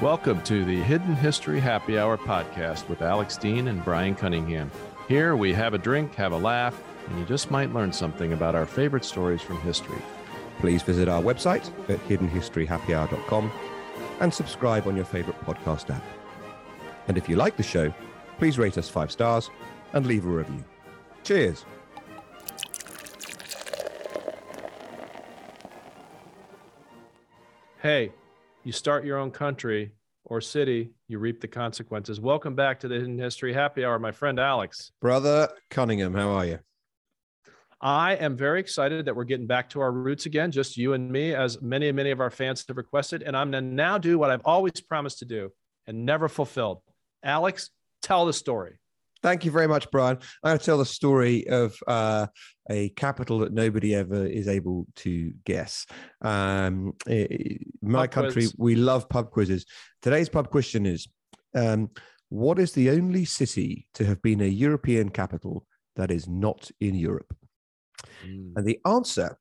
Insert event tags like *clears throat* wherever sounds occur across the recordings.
Welcome to the Hidden History Happy Hour podcast with Alex Dean and Bryan Cunningham. Here we have a drink, have a laugh, and you just might learn something about our favorite stories from history. Please visit our website at hiddenhistoryhappyhour.com and subscribe on your favorite podcast app. And if you like the show, please rate us five stars and leave a review. Cheers. Hey, you start your own country or city, you reap the consequences. Welcome back to the Hidden History Happy Hour, my friend Alex. Brother Cunningham, how are you? I am very excited that we're getting back to our roots again, just you and me, as many and many of our fans have requested. And I'm going to now do what I've always promised to do and never fulfilled. Alex, tell the story. Thank you very much, Bryan. I'm going to tell the story of uh, a capital that nobody ever is able to guess. Um, my pub country, quiz. we love pub quizzes. Today's pub question is um, What is the only city to have been a European capital that is not in Europe? Mm. And the answer,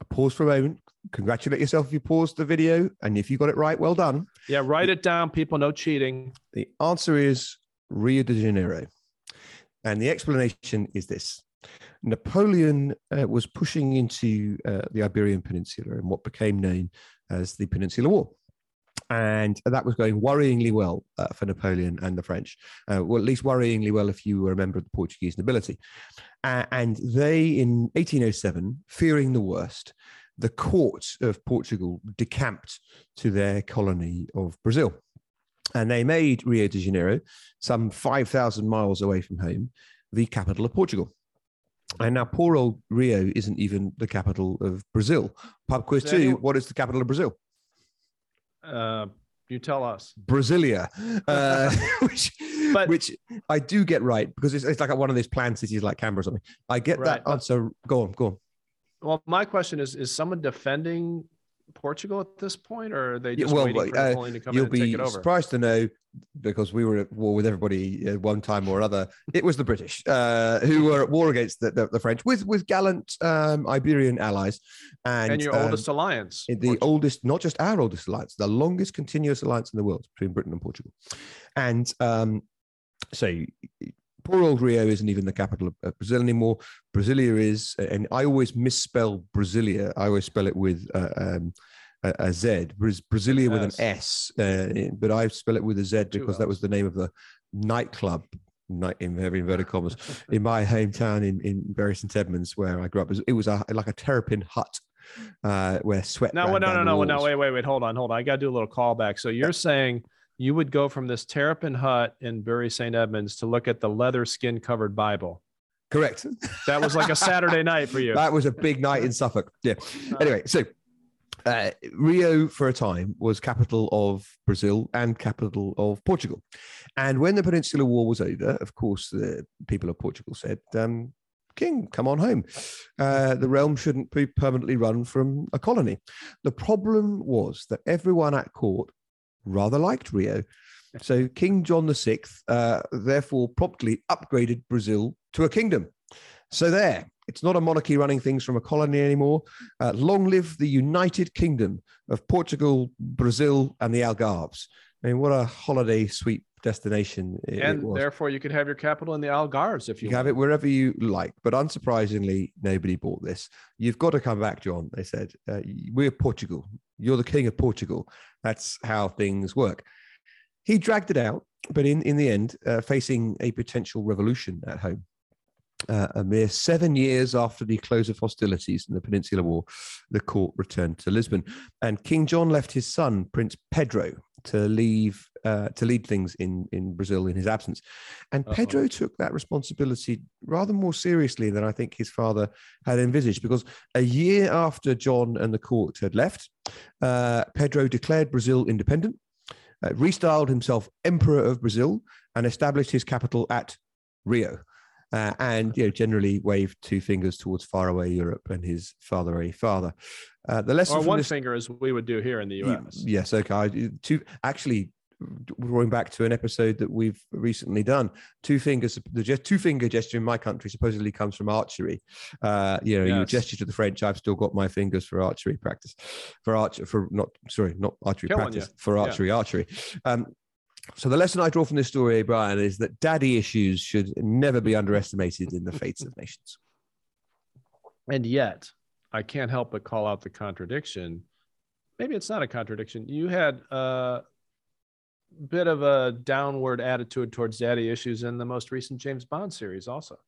a pause for a moment. Congratulate yourself if you paused the video. And if you got it right, well done. Yeah, write it down, people. No cheating. The answer is Rio de Janeiro. And the explanation is this Napoleon uh, was pushing into uh, the Iberian Peninsula in what became known as the Peninsular War. And that was going worryingly well uh, for Napoleon and the French. Uh, well, at least worryingly well if you were a member of the Portuguese nobility. and they, in 1807, fearing the worst, the court of Portugal decamped to their colony of Brazil. And they made Rio de Janeiro, some 5,000 miles away from home, the capital of Portugal. And now, poor old Rio isn't even the capital of Brazil. Pub quiz two: What is the capital of Brazil? Uh, you tell us. Brasilia, uh, *laughs* *laughs* which, but, which I do get right because it's, it's like one of these planned cities like Canberra or something. I get right, that answer. Go on, go on. Well, my question is: Is someone defending Portugal at this point, or are they just well, waiting for uh, Napoleon to come you'll in and take it over? Surprised to know, because we were at war with everybody at one time or other. It was the British uh, who were at war against the, the, the French with with gallant um, Iberian allies, and, and your um, oldest alliance, the Portugal. oldest, not just our oldest alliance, the longest continuous alliance in the world between Britain and Portugal, and um, so poor old Rio isn't even the capital of Brazil anymore. Brasilia is, and I always misspell Brasilia. I always spell it with uh, um, a, a Z. Brasilia with an S, uh, but I spell it with a Z because that was the name of the nightclub. Night in very inverted commas in my hometown in in Bury St Edmunds where I grew up. It was a, like a terrapin hut uh, where sweat. No, no, no, no, no, wait, wait, wait, hold on, hold on. I got to do a little callback. So you're saying you would go from this terrapin hut in Bury St. Edmunds to look at the leather skin covered Bible. Correct. That was like a Saturday *laughs* night for you. That was a big night in Suffolk. Yeah. Anyway, so uh, Rio for a time was capital of Brazil and capital of Portugal. And when the Peninsular War was over, of course, the people of Portugal said, um, King, come on home. Uh, the realm shouldn't be permanently run from a colony. The problem was that everyone at court rather liked Rio. So King John VI uh, therefore promptly upgraded Brazil to a kingdom. So there, it's not a monarchy running things from a colony anymore. Uh, long live the United Kingdom of Portugal, Brazil, and the Algarves. I mean, what a holiday sweet destination. and therefore, you could have your capital in the Algarves if you, you have it wherever you like. But unsurprisingly, nobody bought this. You've got to come back, John. They said, uh, We're Portugal. You're the king of Portugal. That's how things work. He dragged it out, but in, in the end, uh, facing a potential revolution at home. Uh, a mere seven years after the close of hostilities in the Peninsular War, the court returned to Lisbon, and King John left his son, Prince Pedro, to leave uh, to lead things in in Brazil in his absence. And Uh-oh. Pedro took that responsibility rather more seriously than I think his father had envisaged, because a year after John and the court had left, uh, Pedro declared Brazil independent, uh, restyled himself Emperor of Brazil, and established his capital at Rio. Uh, and you know, generally waved two fingers towards faraway Europe and his father father. Uh, the lesson or one this, finger, as we would do here in the U.S. Yes, okay. Two actually drawing back to an episode that we've recently done. Two fingers, the just two finger gesture in my country supposedly comes from archery. Uh, you know, yes. you gesture to the French. I've still got my fingers for archery practice, for arch for not sorry, not archery Kill practice for archery yeah. archery. Um, so the lesson I draw from this story, Bryan, is that daddy issues should never be underestimated in the fates of nations. And yet, I can't help but call out the contradiction. Maybe it's not a contradiction. You had a bit of a downward attitude towards daddy issues in the most recent James Bond series, also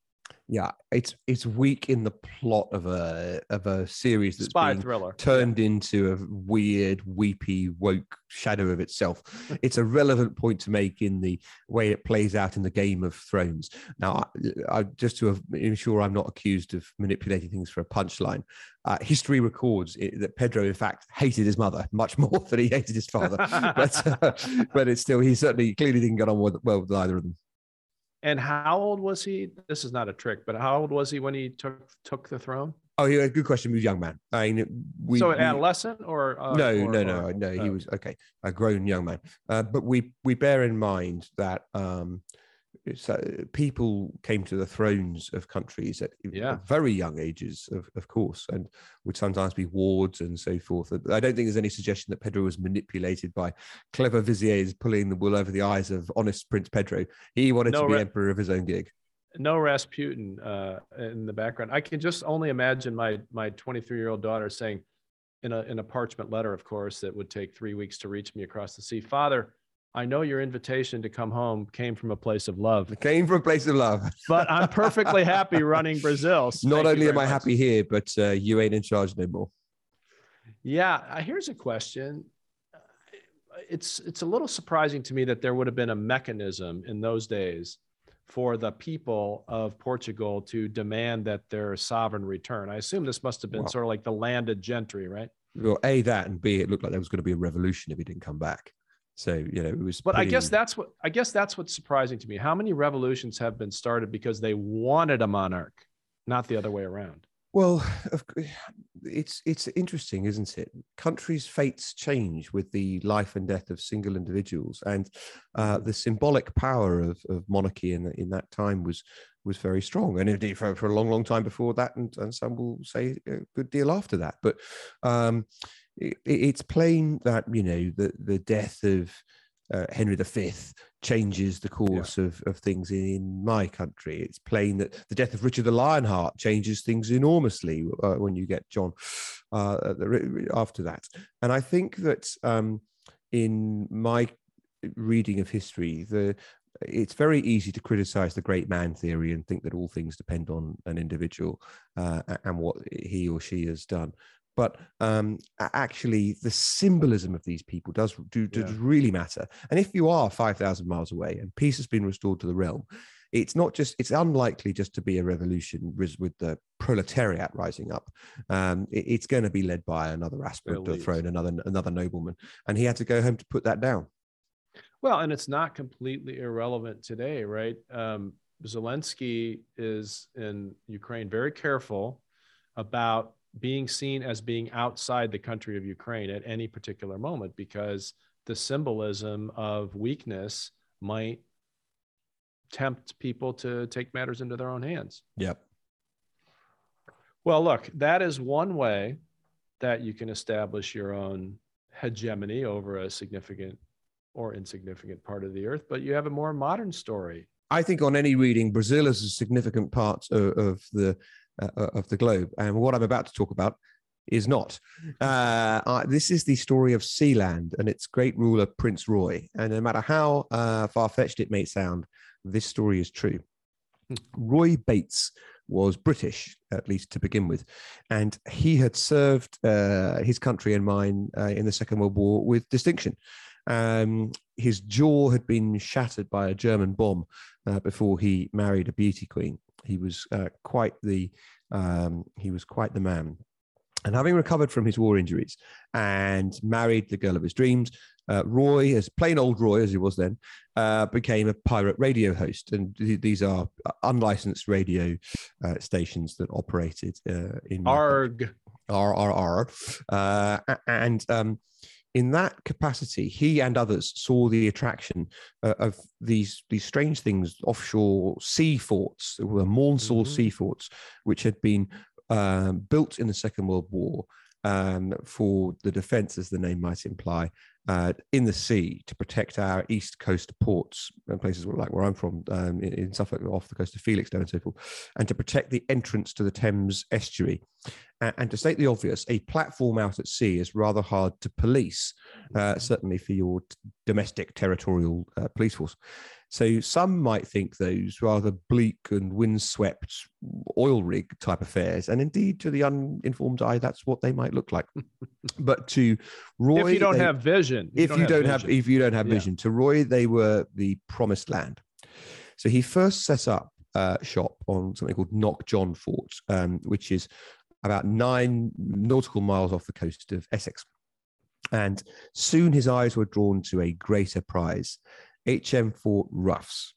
yeah, it's it's weak in the plot of a of a series that's spy thriller turned into a weird, weepy, woke shadow of itself. *laughs* it's a relevant point to make in the way it plays out in the Game of Thrones. Now, I, I, just to ensure I'm not accused of manipulating things for a punchline, uh, history records it, that Pedro, in fact, hated his mother much *laughs* more than he hated his father. *laughs* but uh, but it's still he certainly clearly didn't get on well with either of them. And how old was he? This is not a trick, but how old was he when he took took the throne? Oh, yeah, good question. He was a young man. I mean, we, so an we, adolescent or uh, no, or, no, no, or, no. He uh, was okay, a grown young man. Uh, but we we bear in mind that um, so people came to the thrones of countries at yeah. very young ages, of, of course, and would sometimes be wards and so forth. I don't think there's any suggestion that Pedro was manipulated by clever viziers pulling the wool over the eyes of honest Prince Pedro. He wanted no to be emperor of his own gig. No Rasputin uh, in the background. I can just only imagine my my 23 year old daughter saying, in a in a parchment letter, of course, that would take three weeks to reach me across the sea, Father I know your invitation to come home came from a place of love. It came from a place of love. *laughs* but I'm perfectly happy *laughs* running Brazil. So Not only am I much. happy here, but uh, you ain't in charge no more. Yeah, uh, here's a question. It's it's a little surprising to me that there would have been a mechanism in those days for the people of Portugal to demand that their sovereign return. I assume this must have been sort of like the landed gentry, right? Well, a that and b it looked like there was going to be a revolution if he didn't come back. So you know it was. But pretty... I guess that's what I guess that's what's surprising to me. How many revolutions have been started because they wanted a monarch, not the other way around? Well, it's it's interesting, isn't it? Countries' fates change with the life and death of single individuals, and uh, the symbolic power of, of monarchy in in that time was was very strong, and indeed for, for a long, long time before that, and, and some will say a good deal after that. But um, it, it's plain that you know the the death of uh, Henry V changes the course yeah. of, of things in my country. It's plain that the death of Richard the Lionheart changes things enormously uh, when you get John uh, after that. And I think that um, in my reading of history, the it's very easy to criticize the great man theory and think that all things depend on an individual uh, and what he or she has done but um, actually the symbolism of these people does do, does yeah. really matter. And if you are 5,000 miles away and peace has been restored to the realm, it's not just it's unlikely just to be a revolution with the proletariat rising up. Um, it, it's going to be led by another aspirant to the throne another another nobleman. And he had to go home to put that down. Well and it's not completely irrelevant today right? Um, zelensky is in ukraine very careful about being seen as being outside the country of Ukraine at any particular moment because the symbolism of weakness might tempt people to take matters into their own hands. Yep. Well, look, that is one way that you can establish your own hegemony over a significant or insignificant part of the earth, but you have a more modern story. I think on any reading, Brazil is a significant part of, of the uh, uh, of the globe. And what I'm about to talk about is not. Uh, uh, this is the story of Sealand and its great ruler, Prince Roy. And no matter how uh, far fetched it may sound, this story is true. Hmm. Roy Bates was British, at least to begin with, and he had served uh, his country and mine uh, in the Second World War with distinction. Um, his jaw had been shattered by a German bomb uh, before he married a beauty queen. He was uh, quite the um, he was quite the man. And having recovered from his war injuries and married the girl of his dreams, uh, Roy, as plain old Roy as he was then, uh, became a pirate radio host. And th- these are unlicensed radio uh, stations that operated uh, in ARG. RRR. Uh, and um, in that capacity, he and others saw the attraction uh, of these these strange things, offshore sea forts, were Maunsell mm-hmm. sea forts, which had been um, built in the Second World War um, for the defence, as the name might imply, uh, in the sea to protect our east coast ports and places like where I'm from um, in, in, Suffolk, off the coast of Felixstowe and so forth, and to protect the entrance to the Thames estuary. Uh, and to state the obvious, a platform out at sea is rather hard to police, uh, mm-hmm. certainly for your domestic territorial uh, police force. So some might think those rather bleak and windswept oil rig type affairs, and indeed to the uninformed eye, that's what they might look like. *laughs* but to Roy, if you don't they, have vision, you if don't you don't have, if you don't have yeah. vision, to Roy, they were the promised land. So he first set up uh, shop on something called Knock John Fort, um, which is about nine nautical miles off the coast of Essex. And soon his eyes were drawn to a greater prize. HM Fort Roughs.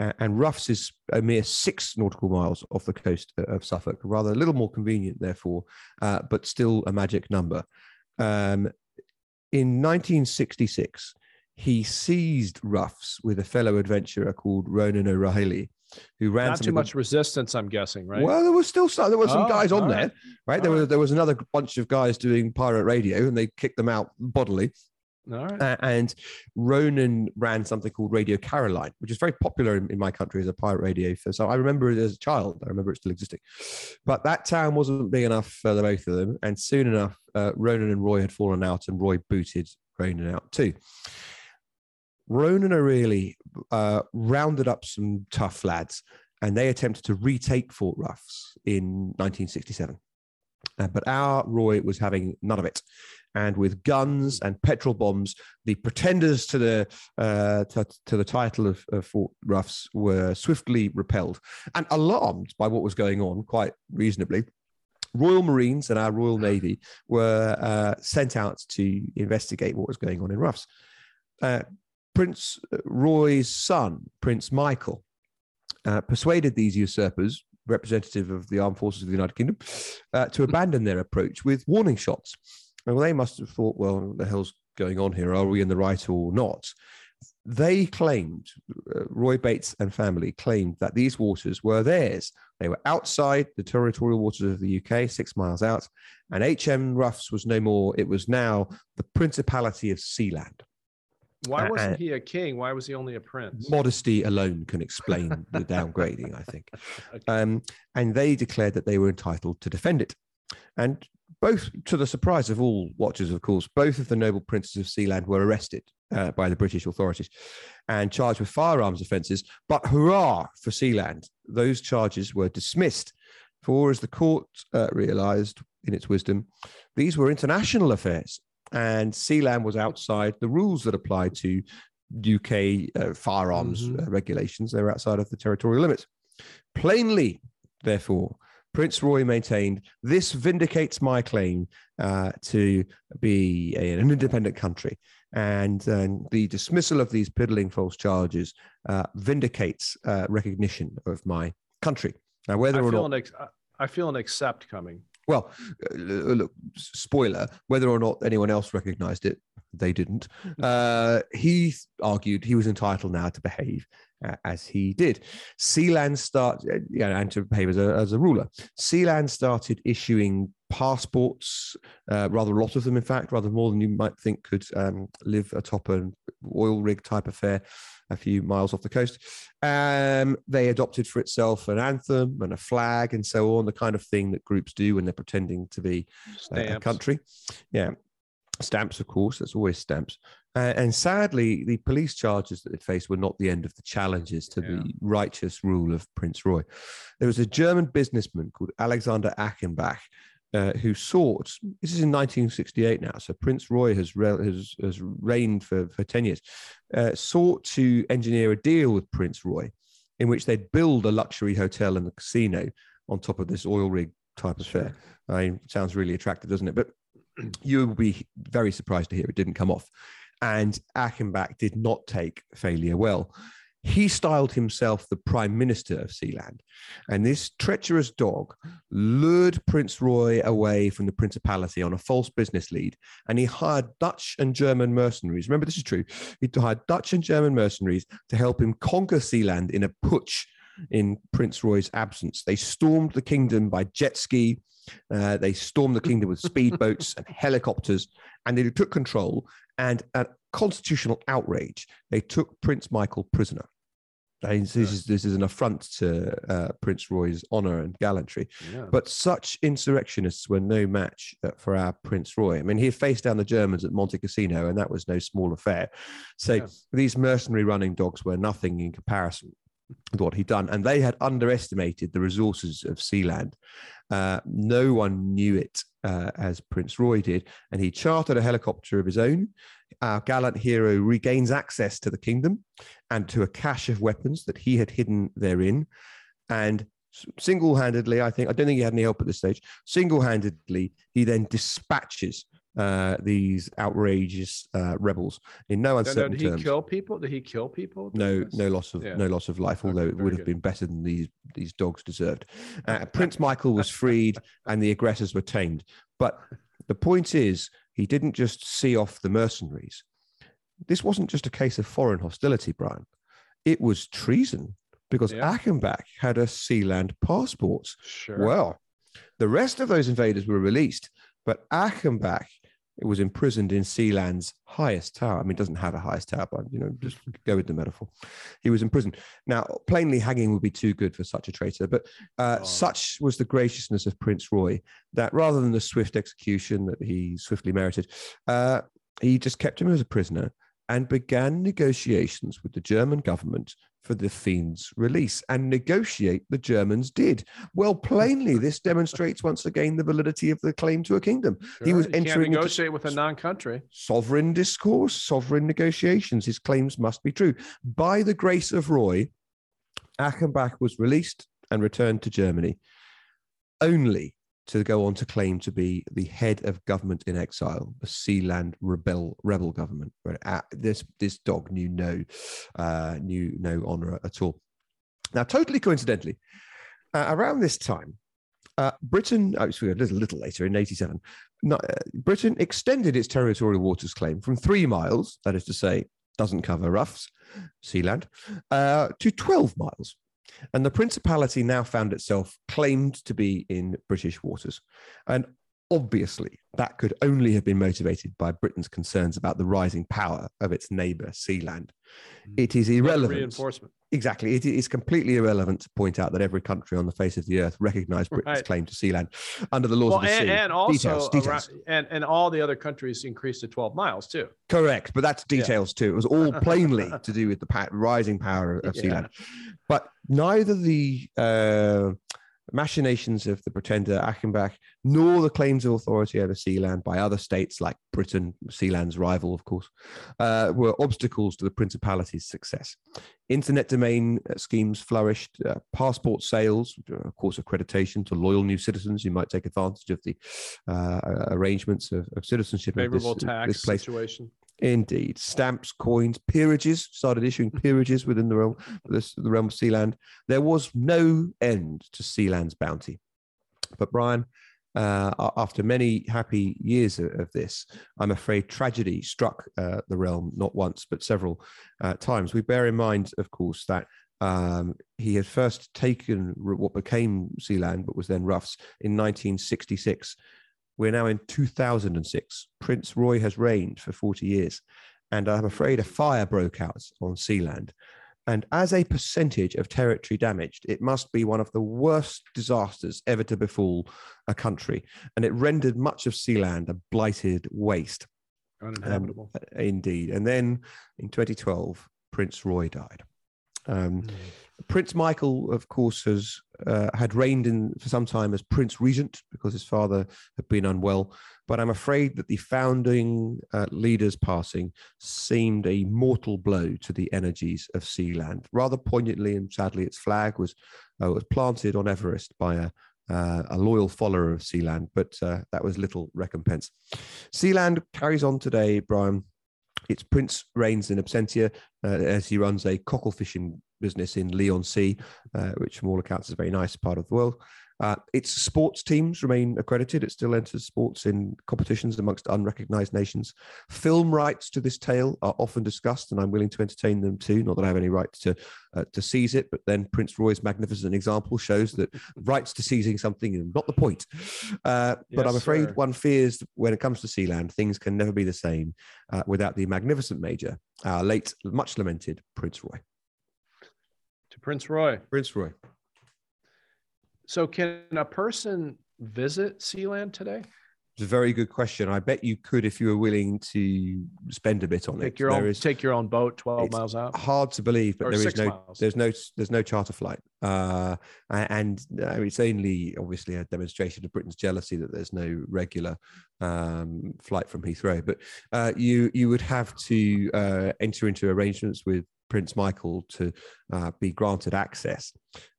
Uh, and Roughs is a mere six nautical miles off the coast of Suffolk, rather a little more convenient, therefore, uh, but still a magic number. Um, in 1966, he seized Roughs with a fellow adventurer called Ronan O'Rahilly, who ran not too much resistance. I'm guessing, right? Well, there was still some. There were some oh, guys on right. there, right? All there right. was there was another bunch of guys doing pirate radio, and they kicked them out bodily. Uh, and Ronan ran something called Radio Caroline, which is very popular in, in, my country as a pirate radio. So I remember it as a child. I remember it still existing. But that town wasn't big enough for the both of them. And soon enough, uh, Ronan and Roy had fallen out, and Roy booted Ronan out too. Ronan O'Rahilly uh, rounded up some tough lads, and they attempted to retake Fort Roughs in 1967. Uh, but our Roy was having none of it and with guns and petrol bombs, the pretenders to the uh, to, to, the title of, of, Fort Roughs were swiftly repelled and alarmed by what was going on, quite reasonably. Royal Marines and our Royal Navy were uh, sent out to investigate what was going on in Roughs. Uh, Prince Roy's son, Prince Michael, uh, persuaded these usurpers representative of the armed forces of the United Kingdom, uh, to abandon their approach with warning shots. Well, they must have thought, well, what the hell's going on here? Are we in the right or not? They claimed, uh, Roy Bates and family claimed that these waters were theirs. They were outside the territorial waters of the UK, six miles out, and HM Roughs was no more. It was now the Principality of Sealand. Why wasn't uh, he a king? Why was he only a prince? Modesty alone can explain the downgrading, I think. *laughs* Okay. Um, and they declared that they were entitled to defend it. And both to the surprise of all watchers, of course, both of the noble princes of Sealand were arrested uh, by the British authorities and charged with firearms offences. But hurrah for Sealand! Those charges were dismissed. For as the court uh, realised in its wisdom, these were international affairs, and Sealand was outside the rules that applied to UK uh, firearms mm-hmm. Uh, regulations. They were outside of the territorial limits. Plainly, therefore, Prince Roy maintained this vindicates my claim uh, to be a, an independent country. And the dismissal of these piddling false charges uh, vindicates uh, recognition of my country. Now, whether I or not. Ex- I feel an accept coming. Well, uh, look, spoiler, whether or not anyone else recognized it, they didn't. Uh, he argued he was entitled now to behave uh, as he did. Sealand start, uh, yeah, and to behave as a, as a ruler. Sealand started issuing passports, uh, rather a lot of them, in fact, rather more than you might think could um, live atop an oil rig type affair a few miles off the coast. Um, they adopted for itself an anthem and a flag and so on, the kind of thing that groups do when they're pretending to be a country. Yeah. Stamps, of course, that's always stamps. Uh, and sadly, the police charges that they faced were not the end of the challenges to yeah. the righteous rule of Prince Roy. There was a German businessman called Alexander Achenbach uh, who sought, this is in 1968 now, so Prince Roy has, re- has, has reigned for, for 10 years, uh, sought to engineer a deal with Prince Roy in which they'd build a luxury hotel and a casino on top of this oil rig type of affair. I mean, sounds really attractive, doesn't it? But *clears throat* you will be very surprised to hear it didn't come off. And Achenbach did not take failure well. He styled himself the prime minister of Sealand. And this treacherous dog lured Prince Roy away from the principality on a false business lead. And he hired Dutch and German mercenaries. Remember, this is true. He hired Dutch and German mercenaries to help him conquer Sealand in a putsch in Prince Roy's absence. They stormed the kingdom by jet ski. Uh, they stormed the kingdom with *laughs* speedboats and helicopters, and they took control. And at constitutional outrage, they took Prince Michael prisoner. This is, this is an affront to uh, Prince Roy's honor and gallantry. Yeah. But such insurrectionists were no match uh, for our Prince Roy. I mean, he faced down the Germans at Monte Cassino, and that was no small affair. So yeah. these mercenary running dogs were nothing in comparison with what he'd done. And they had underestimated the resources of Sealand. Uh, no one knew it uh, as Prince Roy did. And he chartered a helicopter of his own. Our gallant hero regains access to the kingdom and to a cache of weapons that he had hidden therein. And single handedly, I think, I don't think he had any help at this stage, single handedly, he then dispatches uh, these outrageous uh, rebels in no uncertain did he terms. kill people? Did he kill people? No, no loss of yeah. no loss of life. Although okay, it would have good. been better than these these dogs deserved. Uh, *laughs* Prince Michael was freed, *laughs* and the aggressors were tamed. But the point is, he didn't just see off the mercenaries. This wasn't just a case of foreign hostility, Bryan. It was treason because yeah. Achenbach had a Sealand passport. Sure. Well, the rest of those invaders were released, but Achenbach was imprisoned in Sealand's highest tower. I mean, it doesn't have a highest tower, but you know, just go with the metaphor. He was imprisoned. Now, plainly, hanging would be too good for such a traitor, but uh, oh. such was the graciousness of Prince Roy that rather than the swift execution that he swiftly merited, uh, he just kept him as a prisoner and began negotiations with the German government for the fiend's release. And negotiate the Germans did. Well, *laughs* plainly, this demonstrates once again the validity of the claim to a kingdom. Sure. He was entering negotiate with a non-country. Sovereign discourse, sovereign negotiations. His claims must be true. By the grace of Roy, Achenbach was released and returned to Germany. Only to go on to claim to be the head of government in exile, the Sealand rebel rebel government. Where uh, this this dog knew no uh, knew no honor at all. Now, totally coincidentally, uh, around this time, uh, Britain, oh, sorry, a little, little later in 87, uh, Britain extended its territorial waters claim from three miles, that is to say, doesn't cover Roughs, Sealand, uh, to 12 miles. And the Principality now found itself claimed to be in British waters. And obviously, that could only have been motivated by Britain's concerns about the rising power of its neighbour, Sealand. Mm. It is irrelevant. Reinforcement. Exactly. It is completely irrelevant to point out that every country on the face of the earth recognized Britain's right. claim to Sealand under the laws well, of the and, sea. And also, details, details. Around, and, and all the other countries increased to 12 miles too. Correct. But that's details yeah. too. It was all *laughs* plainly to do with the rising power of yeah. Sealand. But neither the uh, machinations of the pretender Achenbach, nor the claims of authority over Sealand by other states like Britain, Sealand's rival, of course, uh, were obstacles to the Principality's success. Internet domain uh, schemes flourished, uh, passport sales, of course, accreditation to loyal new citizens who might take advantage of the uh, arrangements of, of citizenship. Favorable this, tax this place. situation. Indeed, stamps, coins, peerages started issuing *laughs* peerages within the realm, the realm of Sealand. There was no end to Sealand's bounty. But Bryan, uh, after many happy years of, of, this, I'm afraid tragedy struck uh, the realm not once but several uh, times. We bear in mind, of course, that um, he had first taken what became Sealand, but was then Roughs in 1966 we're now in 2006. Prince Roy has reigned for 40 years. And I'm afraid a fire broke out on Sealand. And as a percentage of territory damaged, it must be one of the worst disasters ever to befall a country. And it rendered much of Sealand a blighted waste. Uninhabitable. Um, indeed. And then in 2012, Prince Roy died. Um, mm. Prince Michael, of course, has uh, had reigned in for some time as Prince Regent because his father had been unwell. But I'm afraid that the founding uh, leader's passing seemed a mortal blow to the energies of Sealand. Rather poignantly and sadly, its flag was uh, was planted on Everest by a uh, a loyal follower of Sealand, but uh, that was little recompense. Sealand carries on today, Bryan, It's Prince reigns in absentia uh, as he runs a cockle fishing business in Leigh-on-Sea, uh, which from all accounts is a very nice part of the world. Uh, its sports teams remain accredited. It still enters sports in competitions amongst unrecognized nations. Film rights to this tale are often discussed, and I'm willing to entertain them too. Not that I have any right to uh, to seize it, but then Prince Roy's magnificent example shows that *laughs* rights to seizing something is not the point. Uh, but Yes, I'm afraid sir. one fears when it comes to Sealand, things can never be the same uh, without the magnificent major, our late, much lamented Prince Roy. To Prince Roy. Prince Roy. So, can a person visit Sealand today? It's a very good question. I bet you could if you were willing to spend a bit on Take it. your There own, is take your own boat, twelve miles out. hard to believe, but Or there is no miles. there's no there's no charter flight, uh, and uh, it's only obviously a demonstration of Britain's jealousy that there's no regular um, flight from Heathrow. But uh, you you would have to uh, enter into arrangements with Prince Michael to uh, be granted access.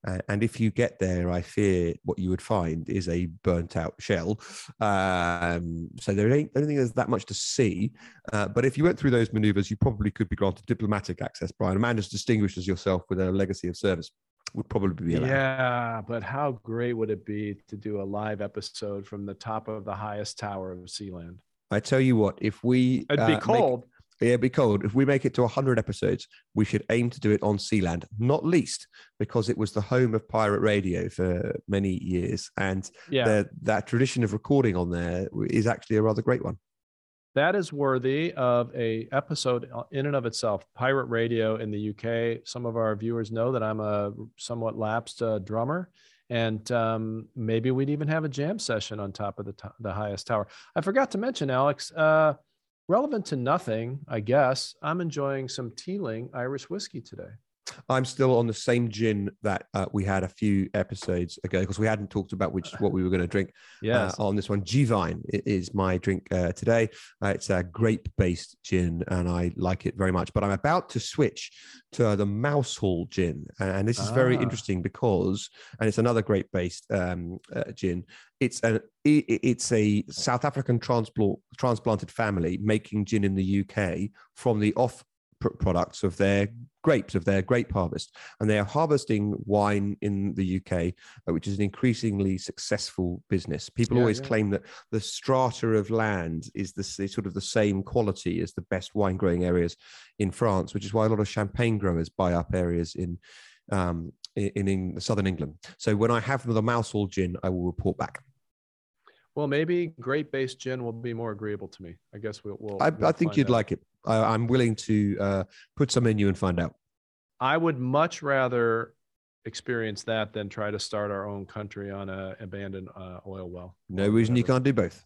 Uh, and if you get there, I fear what you would find is a burnt out shell. Um, so there ain't, I don't think there's that much to see. Uh, but if you went through those maneuvers, you probably could be granted diplomatic access. Bryan, a man as distinguished as yourself with a legacy of service would probably be allowed. Yeah, but how great would it be to do a live episode from the top of the highest tower of Sealand? I tell you what, if we It'd uh, be make- cold. Yeah, it'd be cold. If we make it to 100 episodes, we should aim to do it on Sealand, not least because it was the home of pirate radio for many years. And yeah, the, that tradition of recording on there is actually a rather great one. that is worthy of a episode in and of itself. Pirate radio in the UK. Some of our viewers know that I'm a somewhat lapsed uh, drummer, and um, maybe we'd even have a jam session on top of the to- the highest tower. I forgot to mention, Alex. Uh, relevant to nothing, I guess. I'm enjoying some Teeling Irish whiskey today. I'm still on the same gin that uh, we had a few episodes ago because we hadn't talked about which what we were going to drink Yes. uh, on this one. G-Vine is my drink uh, today. Uh, it's a grape-based gin, and I like it very much. But I'm about to switch to uh, the Mousehall gin, and this is very Ah. interesting because, and it's another grape-based um, uh, gin. It's an it's a South African transplant transplanted family making gin in the UK from the off products of their grapes of their grape harvest and they are harvesting wine in the UK uh, which is an increasingly successful business people Yeah, always yeah. claim that the strata of land is the s- sort of the same quality as the best wine growing areas in France which is why a lot of champagne growers buy up areas in um, in, in, southern England so when I have the Mousehall gin I will report back Well, maybe grape based gin will be more agreeable to me. I guess we'll. we'll I, we'll I think you'd out. like it I, I'm willing to uh, put some in you and find out I would much rather experience that than try to start our own country on a abandoned uh, oil well. no reason you can't do both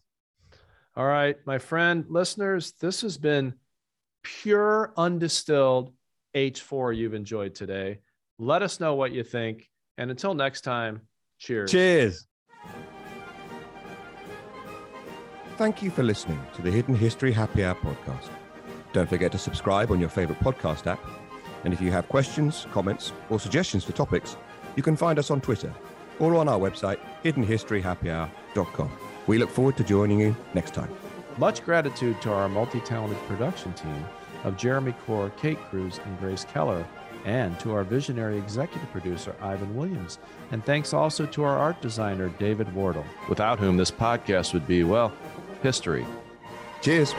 All right, my friend, listeners, this has been pure undistilled H4 you've enjoyed today. Let us know what you think. And until next time, cheers. Cheers. Thank you for listening to the Hidden History Happy Hour podcast. Don't forget to subscribe on your favorite podcast app. And if you have questions, comments, or suggestions for topics, you can find us on Twitter or on our website, hiddenhistoryhappyhour.com. We look forward to joining you next time. Much gratitude to our multi talented production team of Jeremy Core, Kate Cruz, and Grace Keller, and to our visionary executive producer, Ivan Williams. And thanks also to our art designer, David Wardle, without whom this podcast would be, well, history. Cheers.